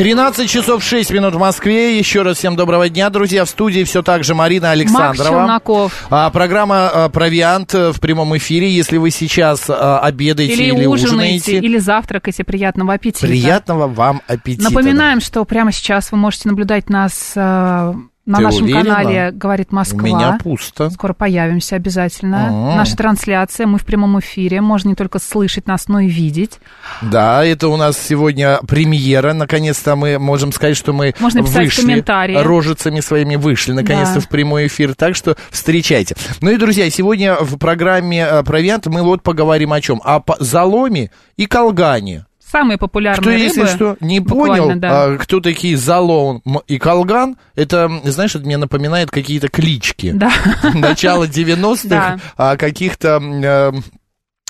13 часов 6 минут в Москве. Еще раз всем доброго дня, друзья. В студии все так же Марина Александрова. Макс. А, программа а, «Провиант» в прямом эфире. Если вы сейчас а, обедаете или, Или ужинаете, или завтракаете. Приятного аппетита. приятного вам аппетита. Напоминаем, что прямо сейчас вы можете наблюдать нас э, на Ты нашем уверена? канале «Говорит У Москва». меня пусто. Скоро появимся обязательно. А. Наша трансляция, мы в прямом эфире. Можно не только слышать нас, но и видеть. Да, это у нас сегодня премьера. Наконец-то мы можем сказать, что мы Можно писать вышли, комментарии. рожицами своими вышли, наконец-то, Да. в прямой эфир. Так что встречайте. Ну и, друзья, сегодня в программе «Провиант» мы вот поговорим о чем? О заломе и колгане. Самые Кто, популярные если рыбы. что, не понял, да. а, кто такие залом и колган, это, знаешь, это мне напоминает какие-то клички. Да. Начало 90-х, Да. а, каких-то...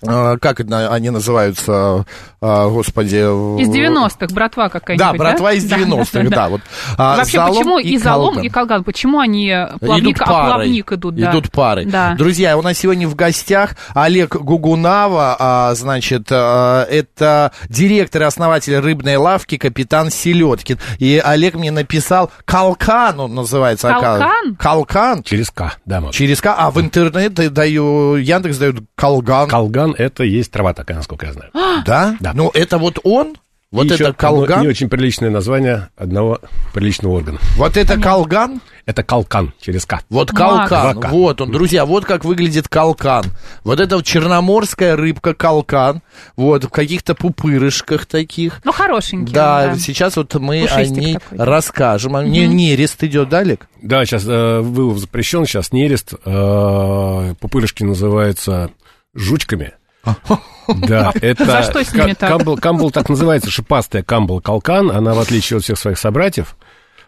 э, а, как это они называются, а, господи... Из 90-х, братва какая-нибудь, Да, братва из Да, 90-х, да. да. вот. А, Вообще, залом почему и залом, колган. и колган? Почему они плавник, идут а парой. плавник идут? Да. Идут пары. Да. Друзья, у нас сегодня в гостях Олег Гугунава, а, значит, а, это директор и основатель рыбной лавки капитан Селедкин. И Олег мне написал Калкан, он называется. Калкан? Калкан. Через К, да, Маш. Через К, а в интернет даю, Яндекс дают Калган. Колган это есть трава такая, насколько я знаю. Да? Да. Ну, это вот он? Вот И это еще одно Калган? Не очень приличное название одного приличного органа. Вот это Калган? Это Калкан через К. Вот калкан, Два К. вот он, друзья, вот как выглядит калкан. Вот это вот черноморская рыбка калкан, вот в каких-то пупырышках таких. Ну, хорошенькие. Да, сейчас вот мы о Пушистик ней такой. расскажем. А Не, нерест идет, да, Олег? Да, сейчас э, вылов запрещен, сейчас нерест. Э, пупырышки называются жучками. Да, это... За что с ними так? Камбл, камбл так называется, шипастая камбл калкан. Она, в отличие от всех своих собратьев,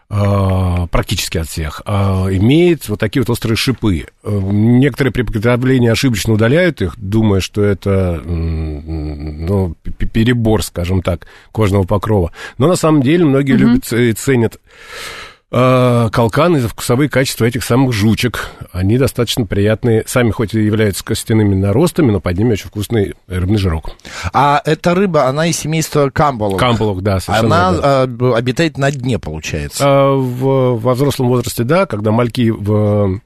э, практически от всех, э, имеет вот такие вот острые шипы. Некоторые при приготовлении ошибочно удаляют их, думая, что это ну, перебор, скажем так, кожного покрова. Но на самом деле многие любят и ценят э, калканы за вкусовые качества этих самых жучек. Они достаточно приятные. Сами хоть и являются костяными наростами, но под ними очень вкусный рыбный жирок. А эта рыба, она из семейства камбалов. Камбалов, да, совершенно Она а, б- обитает на дне, получается. А, в- во взрослом возрасте, да, когда мальки в-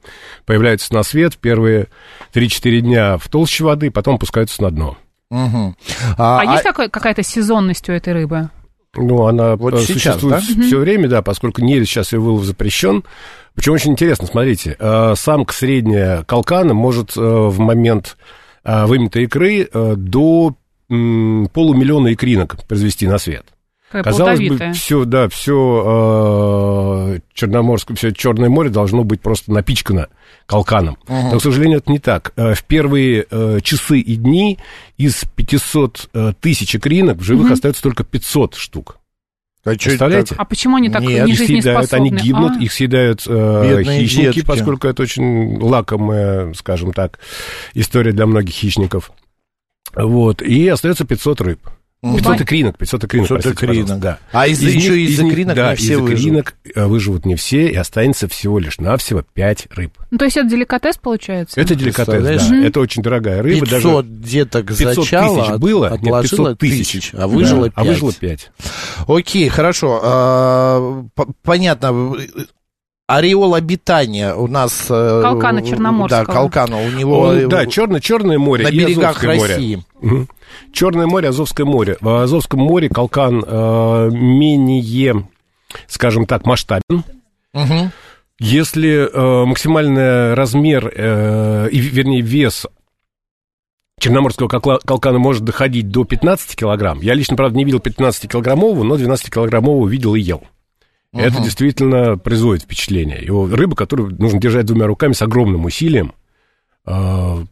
появляются на свет, в первые 3-4 дня в толще воды, потом пускаются на дно. Мгм. А, А, есть а- какая-то сезонность у этой рыбы? Ну, она Вот э, сейчас, существует да? все время, да, поскольку нерест сейчас ее вылов запрещен. Причем очень интересно, смотрите, э, самка средняя калкана может э, в момент вымытой икры до полумиллиона икринок произвести на свет. Какая Казалось бы, плодовитая. все, да, все Черноморское, все Черное море должно быть просто напичкано калканом. Но, к сожалению, это не так. Э, В первые э, часы и дни из 500 э, тысяч икринок в живых остается только 500 штук. а Представляете? так? А почему они так Нет, не Их съедают, они гибнут, А, их съедают э, Бедные хищники, детки. поскольку это очень лакомая, скажем так, история для многих хищников. Вот, и остается 500 рыб. 500 икринок, 500 икринок, 500 простите, икринок. пожалуйста, да. А из, еще них- из них- икринок да, не все из выживут. икринок э, выживут не все, и останется всего лишь навсего 5 рыб. Ну, то есть это деликатес получается? Это деликатес, да. Это очень дорогая рыба. 500 даже деток 500 зачала, тысяч было, нет, отложила 500 тысяч. а выжило Да, 5. А выжило 5. Окей, хорошо. А, понятно. Ореол обитания у нас... э, Калкана черноморского. Да, Калкана. У него... э, да, черное, черное море на берегах Азовское море. России. Мгм. Черное море, Азовское море. В Азовском море Калкан э, менее, скажем так, масштабен. Мгм. Если э, максимальный размер, э, и, вернее, вес черноморского калкана может доходить до 15 килограмм, я лично, правда, не видел 15-килограммового, но 12-килограммового видел и ел. Это действительно производит впечатление. Его рыба, которую нужно держать двумя руками с огромным усилием, э,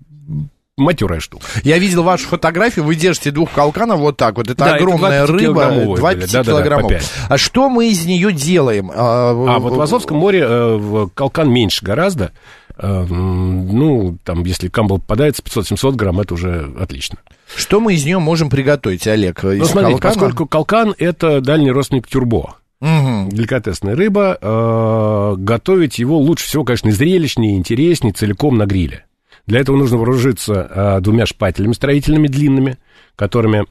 матерая штука. Я видел вашу фотографию, вы держите двух калканов вот так вот. Это Да, это огромная два рыба, пятикилограммовые два были, да-да-да, пятикилограммовых. по пять. А что мы из нее делаем? А вот в Азовском море э, калкан меньше гораздо. Э, ну, там, если камбал попадается 500-700 грамм, это уже отлично. Что мы из нее можем приготовить, Олег? Ну, смотрите, калкана? поскольку калкан – это дальний родственник тюрбо. Мгм. деликатесная рыба. э, готовить его лучше всего, конечно, зрелищнее, интереснее, целиком на гриле. Для этого нужно вооружиться э, двумя шпателями строительными длинными, которыми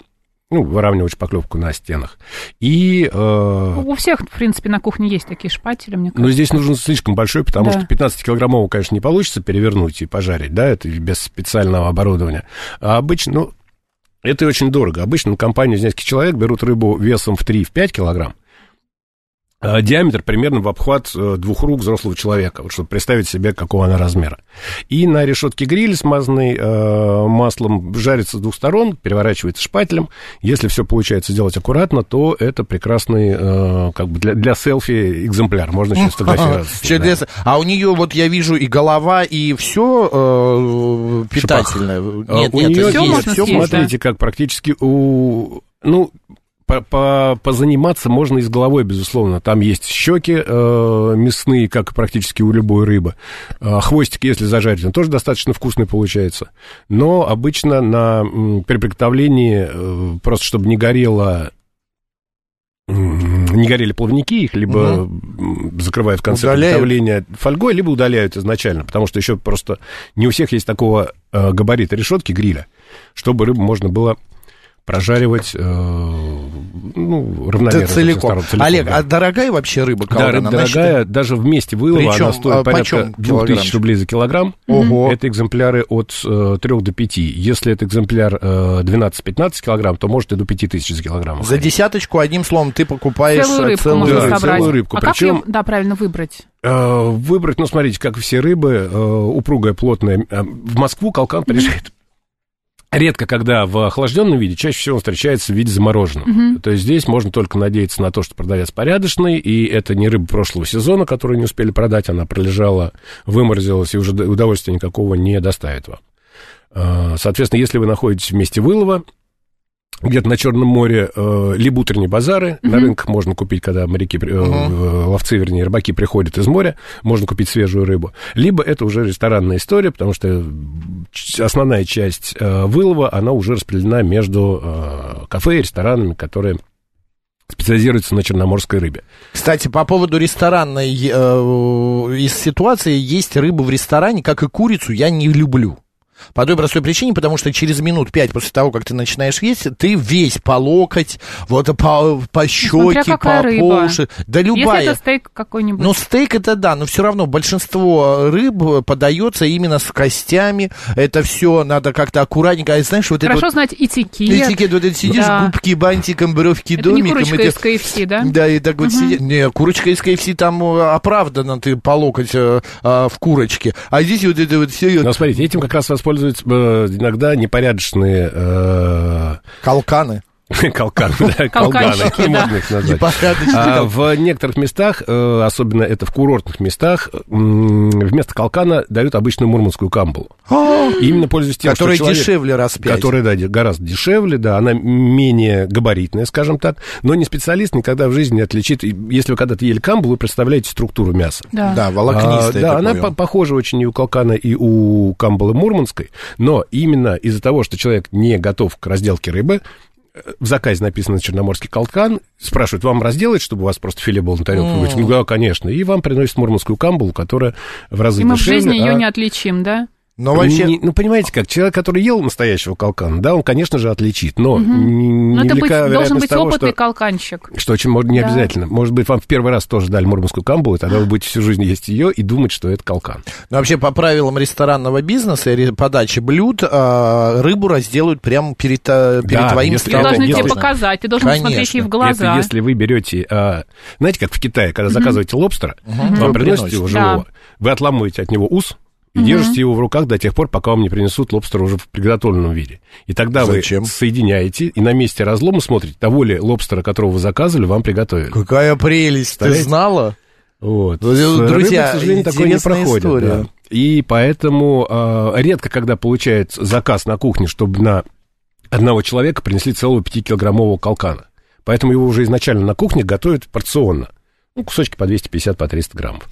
ну, выравнивать шпаклевку на стенах. И, э, У всех, в принципе, на кухне есть такие шпатели, мне но кажется. здесь нужен слишком большой, потому Да. что 15-килограммового, конечно, не получится перевернуть и пожарить, да, это без специального оборудования. А обычно, ну, это очень дорого. Обычно на компанию из нескольких человек берут рыбу весом в 3-5 килограмм, диаметр примерно в обхват э, двух рук взрослого человека, вот чтобы представить себе, какого она размера. И на решетке гриля, смазанной э, маслом, жарится с двух сторон, переворачивается шпателем. Если все получается сделать аккуратно, то это прекрасный, э, как бы для, для селфи экземпляр. Можно еще сфотографироваться. А у нее вот я вижу и голова, и все питательное. А Нет, нет, можно. смотрите, как практически у... Ну, по- по- позаниматься можно и с головой, безусловно. Там есть щеки э, мясные, как практически у любой рыбы. А хвостик, если зажарить, он тоже достаточно вкусный получается. Но обычно на, м, при приготовлении, э, просто чтобы не горело не горели плавники, их либо м, закрывают в конце Удаляют. приготовления фольгой, либо удаляют изначально, потому что еще просто не у всех есть такого э, габарита решетки гриля, чтобы рыбу можно было прожаривать э, ну, равномерно. Т- Целиком. сторон, Олег, да. а дорогая вообще рыба Да, рыба Она дорогая, даже вместе вылова Причем, она стоит а, порядка почем 2000 килограммчик? рублей за килограмм. Ого. Это экземпляры от э, 3 до 5. Если это экземпляр э, 12-15 килограмм, то может и до 5000 за килограмм. За десяточку, одним словом, ты покупаешь Целую э, рыбку целую можно да, собрать. целую рыбку. А как Причем- ее, да, правильно выбрать? Э, Выбрать, ну, смотрите, как все рыбы, э, упругая, плотная. В Москву калкан приезжает редко, когда в охлажденном виде, чаще всего он встречается в виде замороженного. То есть здесь можно только надеяться на то, что продавец порядочный, и это не рыба прошлого сезона, которую не успели продать, она пролежала, выморозилась, и уже удовольствия никакого не доставит вам. Э, Соответственно, если вы находитесь в месте вылова, где-то на Черном море, э, либо утренние базары, на рынках можно купить, когда моряки, э, э, ловцы, вернее, рыбаки приходят из моря, можно купить свежую рыбу. Либо это уже ресторанная история, потому что ч- основная часть э, вылова, она уже распределена между э, кафе и ресторанами, которые специализируются на черноморской рыбе. Кстати, по поводу ресторанной э, из ситуации, есть рыбу в ресторане, как и курицу, я не люблю. По той простой причине, потому что через минут пять после того, как ты начинаешь есть, ты весь по локоть, вот по, по какая по, по уши. Да любая. Если это стейк какой-нибудь. Ну, стейк это да, но все равно большинство рыб подается именно с костями. Это все надо как-то аккуратненько. А знаешь, вот Хорошо это знать этикет. вот, этикет, вот это сидишь, Да. губки бантиком, бровки Это не домиком. курочка эти- из КФС, да? Да, и так вот сидит. Не, курочка из КФС там э, оправдана, ты по локоть а, в курочке. А здесь вот это вот все Но смотрите, этим как раз воспользуются э, иногда непорядочные э, калканы. калканы, да, колганы, да. можно их назвать. А в некоторых местах, э, особенно это в курортных местах, вместо калкана дают обычную мурманскую камбалу. И именно пользуясь тем, Которая что человек- дешевле раз пять. Которая, да, гораздо дешевле, да, она менее габаритная, скажем так, но не специалист никогда в жизни не отличит. Если вы когда-то ели камбалу, вы представляете структуру мяса. Да. Да, волокнистая. А, да, она по- похожа очень и у Калкана, и у Камбалы Мурманской, но именно из-за того, что человек не готов к разделке рыбы, в заказе написано черноморский колкан, спрашивают, вам разделать, чтобы у вас просто филе было на тарелке? Вы говорите, ну да, конечно. И вам приносят мурманскую камбалу, которая в разы И мы в дешевле, жизни ее а- не отличим, да? Но вообще... не- ну, понимаете как, человек, который ел настоящего колкана, да, он, конечно же, отличит, но н- Но это быть, должен быть того, опытный что, колканщик. что очень может, не Да. обязательно. Может быть, вам в первый раз тоже дали мурманскую камбалу, и тогда вы будете всю жизнь есть ее и думать, что это колкан. Но вообще по правилам ресторанного бизнеса и подачи блюд а, рыбу разделают прямо перед, а, перед Да, твоим если Ты столом. должен тебе если- показать, ты должен Конечно. посмотреть ей в глаза. Это если вы берете, а, знаете, как в Китае, когда заказываете лобстера, вам Вы приносят его приносите. живого, вы отламываете от него ус и держите его в руках до тех пор, пока вам не принесут лобстера уже в приготовленном виде. И тогда Зачем? вы соединяете и на месте разлома смотрите, того ли лобстера, которого вы заказывали, вам приготовили. Какая прелесть, ты знала? Вот. Ну, друзья, рыбой, к сожалению, такое не проходит. история. да. И поэтому а, редко, когда получается заказ на кухне, чтобы на одного человека принесли целого 5-килограммового колкана. Поэтому его уже изначально на кухне готовят порционно. Ну, кусочки по 250, по 300 граммов.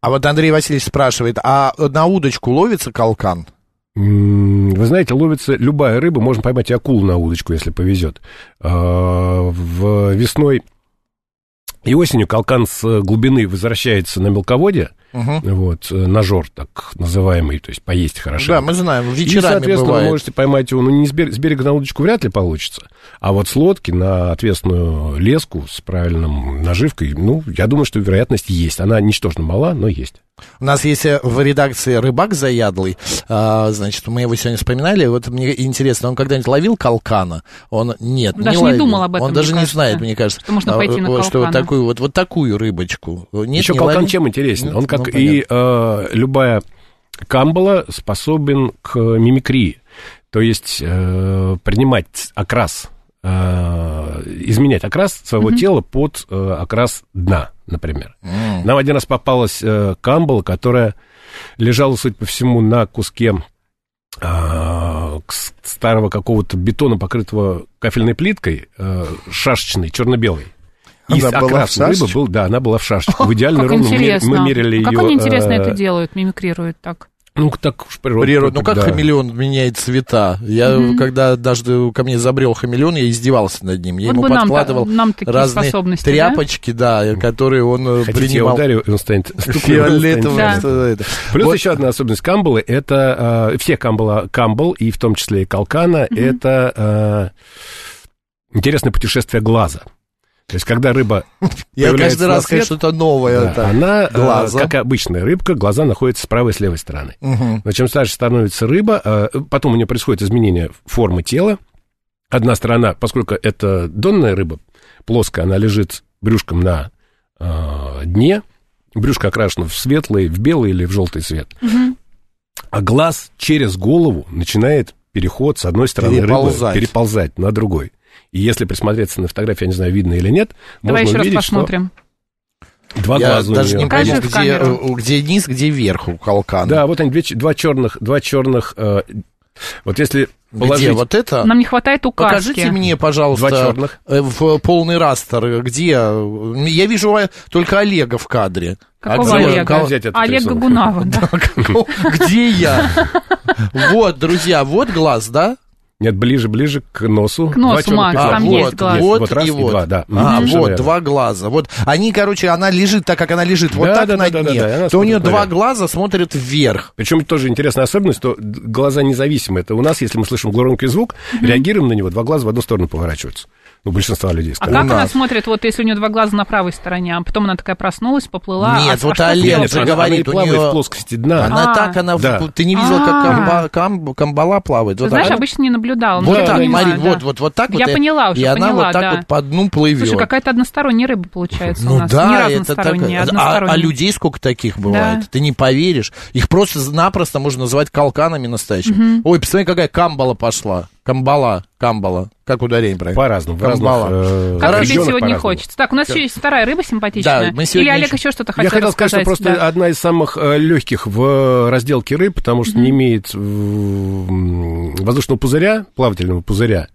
А вот Андрей Васильевич спрашивает, а на удочку ловится калкан? Вы знаете, ловится любая рыба, можно поймать и акулу на удочку, если повезет. А, В весной И осенью калкан с глубины возвращается на мелководье, вот, э, на жор так называемый, то есть поесть хорошо. Да, мы знаем, И, вечерами соответственно, бывает. вы можете поймать его, ну, не с берега, с берега на удочку вряд ли получится, а вот с лодки на ответственную леску с правильным наживкой, ну, я думаю, что вероятность есть. Она ничтожно мала, но есть. У нас есть э, в редакции рыбак заядлый, а, значит, мы его сегодня вспоминали, вот мне интересно, он когда-нибудь ловил калкана? Он нет, Даже не ловил. думал об этом, Он даже не кажется, знает, мне кажется, что можно а, пойти на вот, что вот калкана. такую вот, вот такую рыбочку. Нет, Еще не калкан ловил? чем интересен? Он, как Ну, и э, любая камбала, способен к мимикрии. То есть э, принимать окрас, э, изменять окрас своего тела под э, окрас дна, например. Нам один раз попалась э, камбала, которая лежала, судя по всему, на куске с- старого какого-то бетона, покрытого кафельной плиткой, э, шашечной, черно-белой. И Она была окрас в у рыбы шашечке? был, да, она была в шашечке. В идеально Как ровном. Интересно. Мы мерили как ее... они интересно э, это делают, мимикрируют так? Ну, так уж природа. Природа. Ну, как да. хамелеон меняет цвета? Я, когда однажды ко мне забрел хамелеон, я издевался над ним. Я Вот ему бы нам- подкладывал нам такие разные способности, да? тряпочки, да, которые он э, Хотите, я принимал. ударю, и он станет Фиолетовым. Да. Плюс Вот. еще одна особенность камбалы, это э, все камбала, камбал, и в том числе и калкана, это э, интересное путешествие глаза. То есть, когда рыба Я каждый раз, свет, что-то новое. да, это. она, э, глаза. как обычная рыбка, глаза находятся с правой и с левой стороны. Мгм. Но чем старше становится рыба, э, потом у нее происходит изменение формы тела. Одна сторона, поскольку это донная рыба, плоская, она лежит брюшком на э, дне, брюшко окрашено в светлый, в белый или в желтый цвет. А глаз через голову начинает переход с одной стороны Переползать. рыбы переползать на другой. И если присмотреться на фотографии, я не знаю, видно или нет, Давай можно еще раз увидеть, посмотрим. что два Я глаза у даже нее. не в где, э, где низ, где верх у калкана. Да, вот они, две два черных, два черных. э, вот если Где положить вот это? Нам не хватает указки. Покажите мне, пожалуйста, Два черных. э, в полный растер, где? Я вижу только Олега в кадре. Какого А где Олега? взять этот Олег рисунок? Гагунава, да. Где я? Вот, друзья, вот глаз, да? Нет, ближе, ближе к носу. К носу, Макс, там вот, есть глаз. Вот, Вот раз и и вот. два, да. А, Мгм. вот, два глаза. Вот они, короче, она лежит так, как она лежит, вот Да, так да, на да, да, дне. да, и она то у нее два глаза смотрят вверх. Причем тоже интересная особенность, что глаза независимы. Это у нас, если мы слышим громкий звук, реагируем на него, два глаза в одну сторону поворачиваются. Ну, большинство людей, А скажем. как У она нас. смотрит, вот если у нее два глаза на правой стороне, а потом она такая проснулась, поплыла? Нет, а, вот а что Олег? Нет, она- говорит, она и у неё- в плоскости дна. Она А. так, она... в- Да. Ты не видела, как А. камба- кам- камбала плавает? Ты Вот знаешь, так. обычно не наблюдала. Вот я так, понимаю, Марин, да. вот, вот, вот так вот. Я и- поняла уже, И она поняла, вот так да. вот по дну плывет. Слушай, какая-то односторонняя рыба получается у Ну нас. да, не это так. А, а людей сколько таких бывает? Да. Ты не поверишь. Их просто-напросто можно назвать калканами настоящими. Ой, посмотри, какая камбала пошла. Камбала, камбала. Как ударение правильно? По-разному. Камбала. разных, э, Как тебе сегодня по-разному. хочется? Так, у нас еще есть вторая рыба симпатичная. Да, мы сегодня Или Олег еще- еще что-то хотел Я хотел сказать, что просто да. одна из самых э, легких в э, разделке рыб, потому что не имеет воздушного пузыря, плавательного пузыря.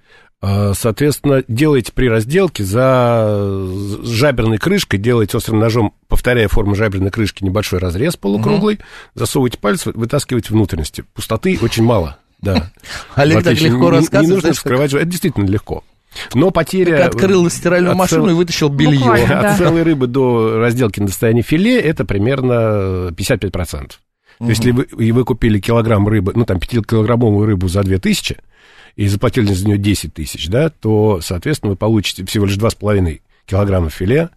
Соответственно, делаете при разделке за жаберной крышкой, делаете острым ножом, повторяя форму жаберной крышки, небольшой разрез полукруглый, засовываете палец, вы- вытаскиваете внутренности. Пустоты очень мало, да. Олег так легко рассказывает, Не нужно вскрывать, это действительно легко. Но потеря... Как открыл стиральную от машину цел- и вытащил белье. Буквально. Да. От целой рыбы до разделки на состояние филе это примерно 55%. То есть, если вы, и вы купили килограмм рыбы, ну, там, 5-килограммовую рыбу за 2000 и заплатили за нее 10 тысяч, да, то, соответственно, вы получите всего лишь 2,5 килограмма филе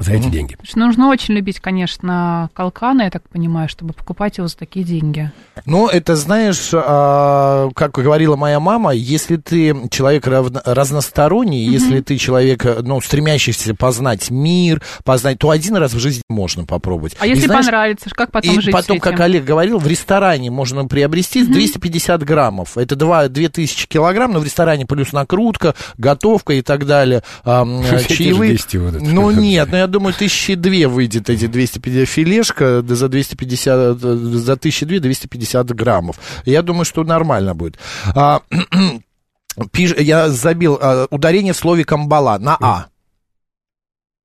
за эти деньги. Потому что Нужно очень любить, конечно, калкана, я так понимаю, чтобы покупать его за такие деньги. Ну, это, знаешь, а, как говорила моя мама, если ты человек равно- разносторонний, если ты человек, ну, стремящийся познать мир, познать, то один раз в жизни можно попробовать. А И если знаешь, понравится, как потом и жить потом, с этим? как Олег говорил, в ресторане можно приобрести 250 граммов. Это 2, 2000 килограмм, но в ресторане плюс накрутка, готовка и так далее. же чаевые. 10 будут. Ну нет, ну я думаю, тысячи две выйдет эти 250 филешка за 250, э, за тысячи две 250 граммов. Я думаю, что нормально будет. А, я забил а, ударение в слове камбала на А.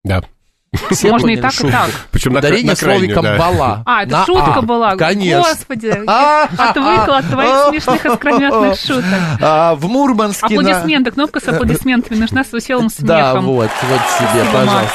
Да. Все Можно и поняли так, и шутку? так. Причем на, Ударение на крайнюю, да. «камбала». А, это На шутка «а». была? Конечно. Господи, отвыкла от твоих смешных искрометных шуток. А, в Мурманске... на- Аплодисменты, кнопка с аплодисментами нужна с веселым Да, смехом. вот, вот себе, Спасибо, пожалуйста. Макс.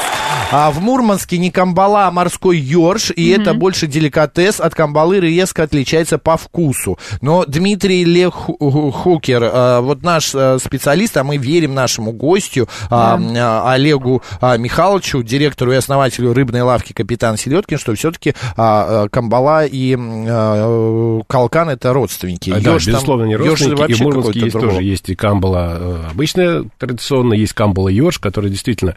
А в Мурманске не камбала, а морской ёрш, и это больше деликатес. От камбалы резко отличается по вкусу. Но Дмитрий Лех Ху- Хукер, а, вот наш а, специалист, а мы верим нашему гостю а, а, Олегу а, Михайловичу, директору и основателю рыбной лавки «Капитан Селедкин», что все-таки камбала и а, калкан это родственники. А, Да, Ёрш там- безусловно, не родственники. И в Мурманске есть другого. тоже есть и камбала э, обычная, традиционно, есть камбала ёрш, которая действительно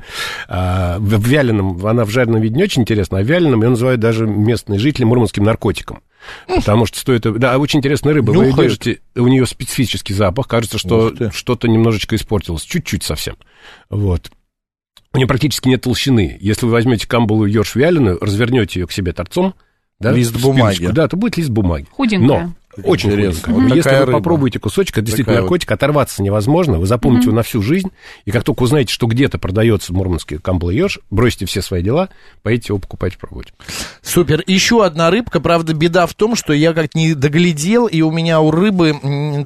э, в в вяленом, она в жареном виде не очень интересна, а в вяленом ее называют даже местные жители мурманским наркотиком. Потому что стоит... Да, очень интересная рыба. Вы ее Нюхают. держите, у нее специфический запах. Кажется, что что-то немножечко испортилось. Чуть-чуть совсем. Вот. У нее практически нет толщины. Если вы возьмете камбалу ёрш вяленую, развернете ее к себе торцом, да, Лист в спиночку, бумаги. Да, то будет лист бумаги. Худенькая. Но очень Интересно. худенькая. Вот Если вы рыба. попробуете кусочек, это действительно Такая вот. наркотик, оторваться невозможно, вы запомните его на всю жизнь, и как только узнаете, что где-то продается мурманский камбал и ёж, бросите все свои дела, поедете его покупать и пробовать. Супер. Еще одна рыбка. Правда, беда в том, что я как не доглядел, и у меня у рыбы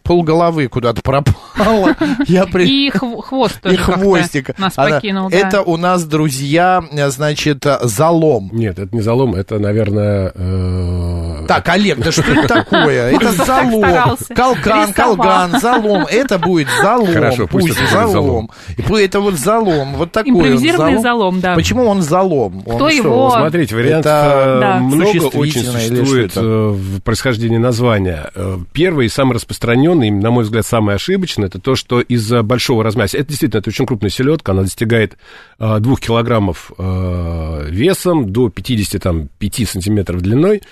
полголовы куда-то пропало. Я при- И хв- хвост И тоже как-то хвостик. нас Она- покинул. Это у нас, друзья, значит, залом. Нет, это не залом, это, наверное... э, Так, Олег, да что это такое? Это залом. Калкан, калган, залом. Это будет залом. Хорошо, пусть это будет залом. И пу- Это вот залом. Вот такой он Импровизированный залом, да. Почему он залом? Он Кто что, его- Смотрите, вариантов Это э, Да. много очень существует что это? э, в происхождении названия. Э, Первый и самый распространенный, на мой взгляд, самый ошибочный, это то, что из-за большого размера, это действительно это очень крупная селедка, она достигает 2 килограммов весом до 55 сантиметров длиной.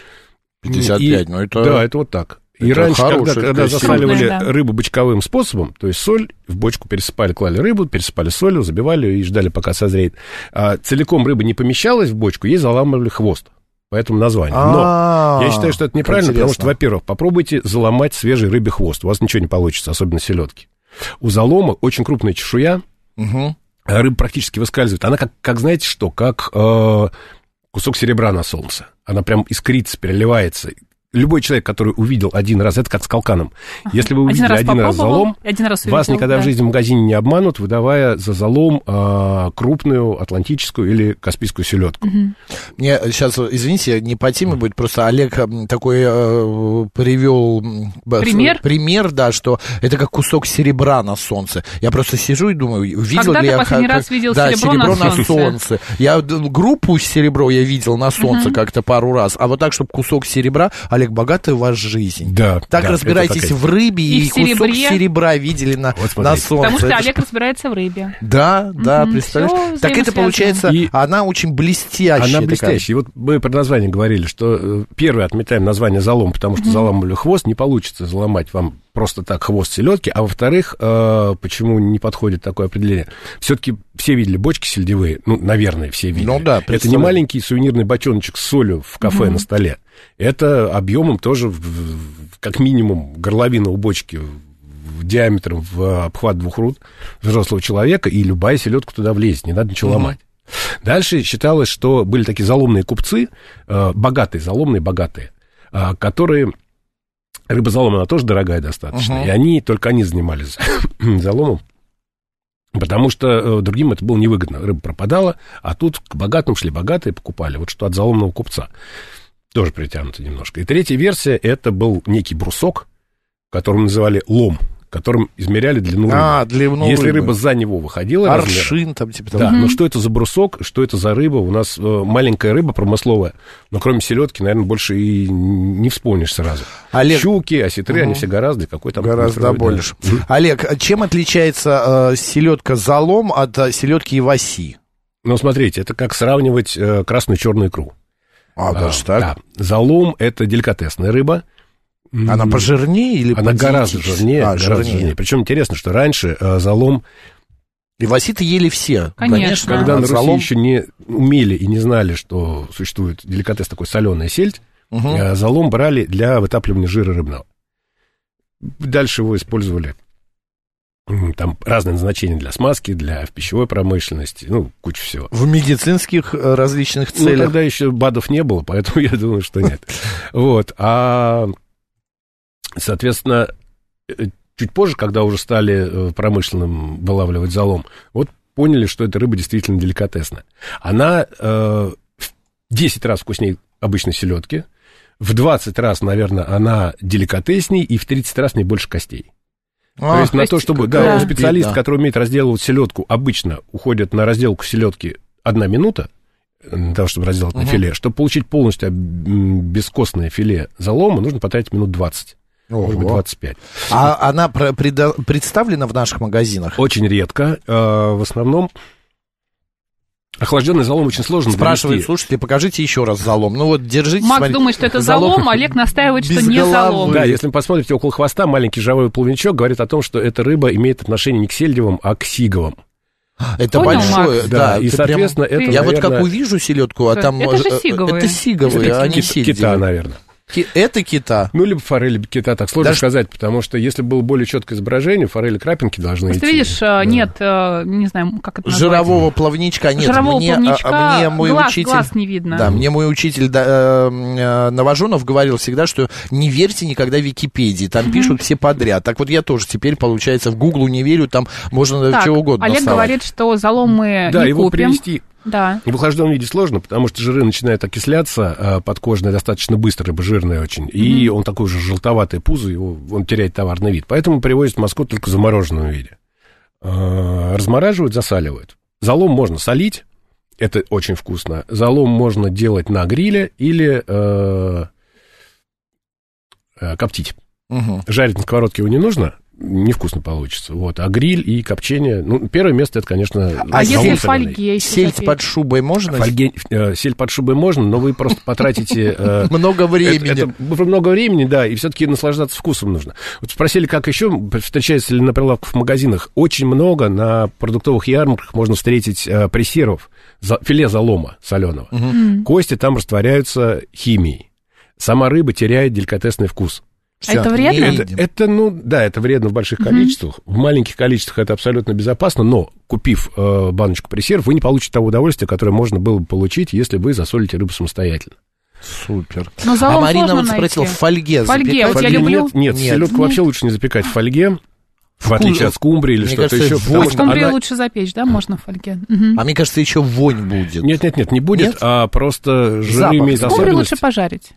55, И- ну это- Да, это вот так. И это раньше, когда, хорошая когда такая засаливали. Да. рыбу бочковым способом, то есть соль, в бочку пересыпали, клали рыбу, пересыпали солью, забивали и ждали, пока созреет. А целиком рыба не помещалась в бочку, ей заламывали хвост. Поэтому название. Но А, я считаю, что это неправильно, потому что, во-первых, попробуйте заломать свежий рыбий хвост. У вас ничего не получится, особенно селедки. У залома очень крупная чешуя, рыба практически выскальзывает. Она как, как знаете что, как э, кусок серебра на солнце. Она прям искрится, переливается. Любой человек, который увидел один раз, это как с калканом. Если вы увидели раз один раз, залом, один раз вас увидел, никогда да. в жизни в магазине не обманут, выдавая за залом э, крупную атлантическую или каспийскую селедку. Мне сейчас, извините, не по теме будет, просто Олег такой э, привел Пример? пример, да, что это как кусок серебра на солнце. Я просто сижу и думаю, видел Когда ли ты я... последний как- раз видел да, серебро на солнце? солнце? Я группу серебро я видел на солнце как-то пару раз, а вот так, чтобы кусок серебра, Олег, богатая у вас жизнь. Да, Так да, разбирайтесь такая- в рыбе и, И в кусок серебре. серебра видели на, Вот на солнце. Потому что Это Олег разбирается в рыбе. Да, да, Мгм, представляешь? всё Так это получается, И- она очень блестящая. Она такая. блестящая. И вот мы про название говорили, что э, первое отметаем название залом, потому что заламывали хвост, не получится заломать вам просто так хвост селедки, а во-вторых, э, почему не подходит такое определение? Все-таки все видели бочки сельдевые, ну, наверное, все видели. Ну да, Это не маленький сувенирный бочоночек с солью в кафе на столе. Это объемом тоже, как минимум, горловина у бочки диаметром в обхват двух рук взрослого человека, и любая селедка туда влезет, не надо ничего ломать. Дальше считалось, что были такие заломные купцы, э, богатые, заломные, богатые, э, которые... Рыба залом, она тоже дорогая достаточно, Мгм. и они, только они занимались заломом, потому что э, другим это было невыгодно. Рыба пропадала, а тут к богатым шли богатые, покупали. Вот что от заломного купца. Тоже притянуто немножко. И третья версия, это был некий брусок, которым называли лом, которым измеряли длину рыбы. А, длину Если рыбы. рыба за него выходила, Аршин там, типа того. да, но что это за брусок, что это за рыба? У нас э, маленькая рыба промысловая, но кроме селедки, наверное, больше и не вспомнишь сразу. Олег- Щуки, осетры, они все гораздо, и какой там... Гораздо контроль, да. больше. Олег, чем отличается э, селедка залом от э, селедки иваси? Ну, смотрите, это как сравнивать э, красную и черную икру. А, даже так? Да. Залом – это деликатесная рыба. Она пожирнее или Она гораздо жирнее, А, гораздо жирнее. Причем интересно, что раньше э, залом, Иваси-то ели все. Конечно. когда а на Руси залом- еще не умели и не знали, что существует деликатес такой соленая сельдь, Мгм. э, залом брали для вытапливания жира рыбного. Дальше его использовали там разные назначения для смазки, для пищевой промышленности, ну, куча всего. В медицинских э, различных Ну, целях. тогда еще БАДов не было, поэтому я думаю, что нет. Вот, а, соответственно, э, чуть позже, когда уже стали э, промышленным вылавливать залом, вот поняли, что эта рыба действительно деликатесна. Она э, в 10 раз вкуснее обычной селедки, в 20 раз, наверное, она деликатесней, и в 30 раз не больше костей. А, то есть на то, чтобы какая да, специалист, беда. который умеет разделывать селедку, обычно уходит на разделку селедки одна минута, э, для того, чтобы разделать на филе. Чтобы получить полностью бескостное филе залома, нужно потратить минут 20, может быть, Ого. 25. А она представлена в наших магазинах? Очень редко. э, в основном охлажденный залом очень сложно Спрашивают довести. слушатели, покажите еще раз залом. Ну вот, держите. Макс смотрите. думает, что это Залом залом, а Олег настаивает, что не головы. залом. Да, если вы посмотрите около хвоста, маленький жировой плавничок говорит о том, что эта рыба имеет отношение не к сельдевым, а к сиговым. Это Понял, большое, Макс? да. и, ты прям- соответственно, это, Я вот наверное, как увижу селедку, а там... это же э, сиговые. Это сиговые, а не кит- сельдевые. кита, наверное. Ки- Это кита. Ну, либо форель, либо кита, так сложно Даже- сказать, потому что если было более четкое изображение, форели крапинки должны Просто идти. видишь, э, нет, э, не знаю, как это назвать. Жирового плавничка нет. Жирового мне, а- плавничка, а мне мой глаз, учитель... глаз не видно. Да, мне мой учитель да, э, э, Новоженов говорил всегда, что не верьте никогда Википедии, там пишут все подряд. Так вот я тоже теперь, получается, в Гуглу не верю, там можно Так, чего угодно Олег совать. говорит, что залом мы Да, не его купим. привести Да. в охлажденном виде сложно, потому что жиры начинают окисляться э, подкожные достаточно быстро, рыба жирная очень, и он такой же желтоватый пузо, его, он теряет товарный вид. Поэтому привозят в Москву только в замороженном виде. Э, размораживают, засаливают. Залом можно солить, это очень вкусно. Залом можно делать на гриле или э, э, коптить. Мгм. Жарить на сковородке его не нужно, невкусно получится. Вот. А гриль и копчение, ну, первое место это, конечно, А если в фольге? Сельдь под шубой можно? Фольге, э, сель под шубой можно, но вы просто потратите... э, Много времени. Это, это много времени, да, и все-таки наслаждаться вкусом нужно. Вот спросили, как еще встречается ли на прилавках в магазинах. Очень много на продуктовых ярмарках можно встретить э, прессеров, за- филе залома соленого. Кости там растворяются химией. Сама рыба теряет деликатесный вкус. Всё, это вредно? Это, это, ну, да, это вредно в больших количествах. В маленьких количествах это абсолютно безопасно, но купив э, баночку прессеров, вы не получите того удовольствия, которое можно было бы получить, если вы засолите рыбу самостоятельно. Супер. Но А Марина вот спросила, в фольге В фольге, запекать? вот я Фольги люблю- Нет, нет, Нет. селедку вообще лучше не запекать в фольге, в отличие от скумбрии или Мне что-то кажется, еще. вонь- А скумбрию она- лучше запечь, да, можно в фольге? Мгм. А мне кажется, еще вонь будет. Нет, нет, нет, не будет, Нет? а просто имеет Скумбрию особенность, лучше пожарить.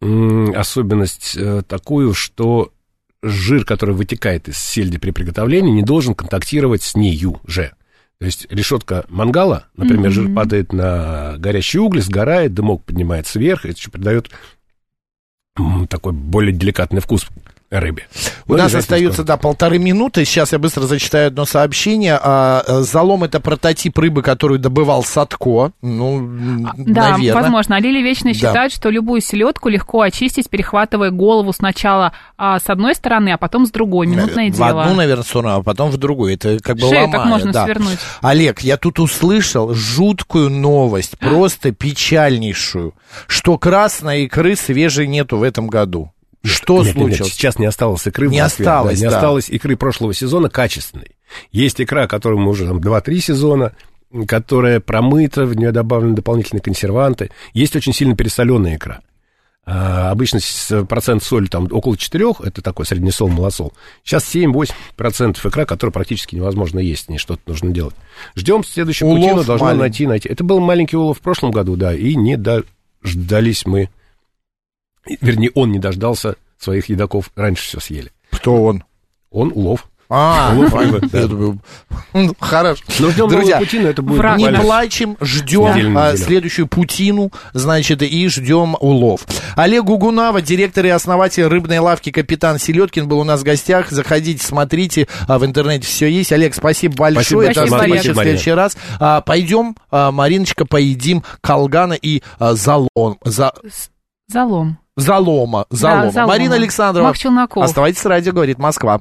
Особенность э, такую, что жир, который вытекает из сельди при приготовлении, не должен контактировать с нею же. То есть решетка мангала, например, жир падает на горящий уголь, сгорает, дымок поднимается вверх, это еще придает такой более деликатный вкус рыбе. У Но нас остается, да, полторы минуты. Сейчас я быстро зачитаю одно сообщение. А, э, залом это прототип рыбы, которую добывал Садко. Ну, м, Да, наверное. возможно. А Лили Вечный Да. считает, что любую селедку легко очистить, перехватывая голову сначала а, с одной стороны, а потом с другой. Минутное в дело. одну, наверное, сторону, а потом в другую. Это как бы Шею ломая, так можно да. свернуть. Олег, я тут услышал жуткую новость, просто печальнейшую, что красной икры свежей нету в этом году. Что Нет, нет, нет, случилось? сейчас не осталось икры в Не Москве. осталось, не да. осталось икры прошлого сезона качественной. Есть икра, которую мы уже там 2-3 сезона, которая промыта, в нее добавлены дополнительные консерванты. Есть очень сильно пересоленная икра. А, обычно процент соли там около 4, это такой среднесол, малосол. Сейчас 7-8% икра, которую практически невозможно есть, с ней что-то нужно делать. Ждем следующую Улов путину, должно маленький. найти, найти. Это был маленький улов в прошлом году, да, и не дождались мы, вернее, он не дождался своих едоков, раньше все съели. Кто он? Он улов. А, ну, Хорошо. Но ждем Друзья, путину, это будет враг. Не плачем, ждем а, следующую путину, значит, и ждем улов. Олег Гугунава, директор и основатель рыбной лавки «Капитан Селедкин» был у нас в гостях. Заходите, смотрите, а, в интернете все есть. Олег, спасибо большое. Спасибо До встречи в следующий раз. А, пойдем, Мариночка, поедим колгана и залом. За, Залом. Залома. Да, залома. залома. Марина Александрова. Челноков. Оставайтесь с радио, говорит Москва.